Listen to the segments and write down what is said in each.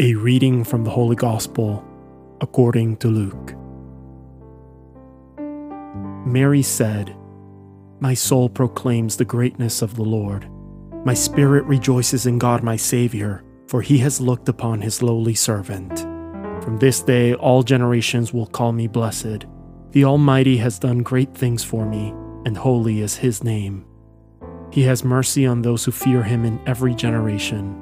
A reading from the Holy Gospel according to Luke. Mary said, My soul proclaims the greatness of the Lord. My spirit rejoices in God my Savior, for he has looked upon his lowly servant. From this day all generations will call me blessed. The Almighty has done great things for me, and holy is his name. He has mercy on those who fear him in every generation.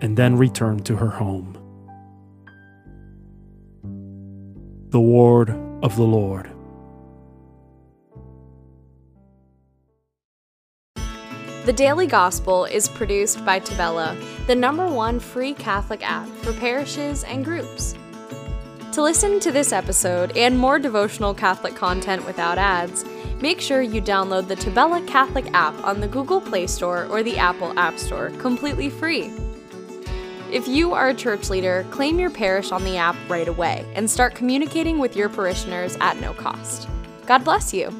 and then returned to her home. The Word of the Lord. The Daily Gospel is produced by Tabella, the number one free Catholic app for parishes and groups. To listen to this episode and more devotional Catholic content without ads, make sure you download the Tabella Catholic app on the Google Play Store or the Apple App Store completely free. If you are a church leader, claim your parish on the app right away and start communicating with your parishioners at no cost. God bless you.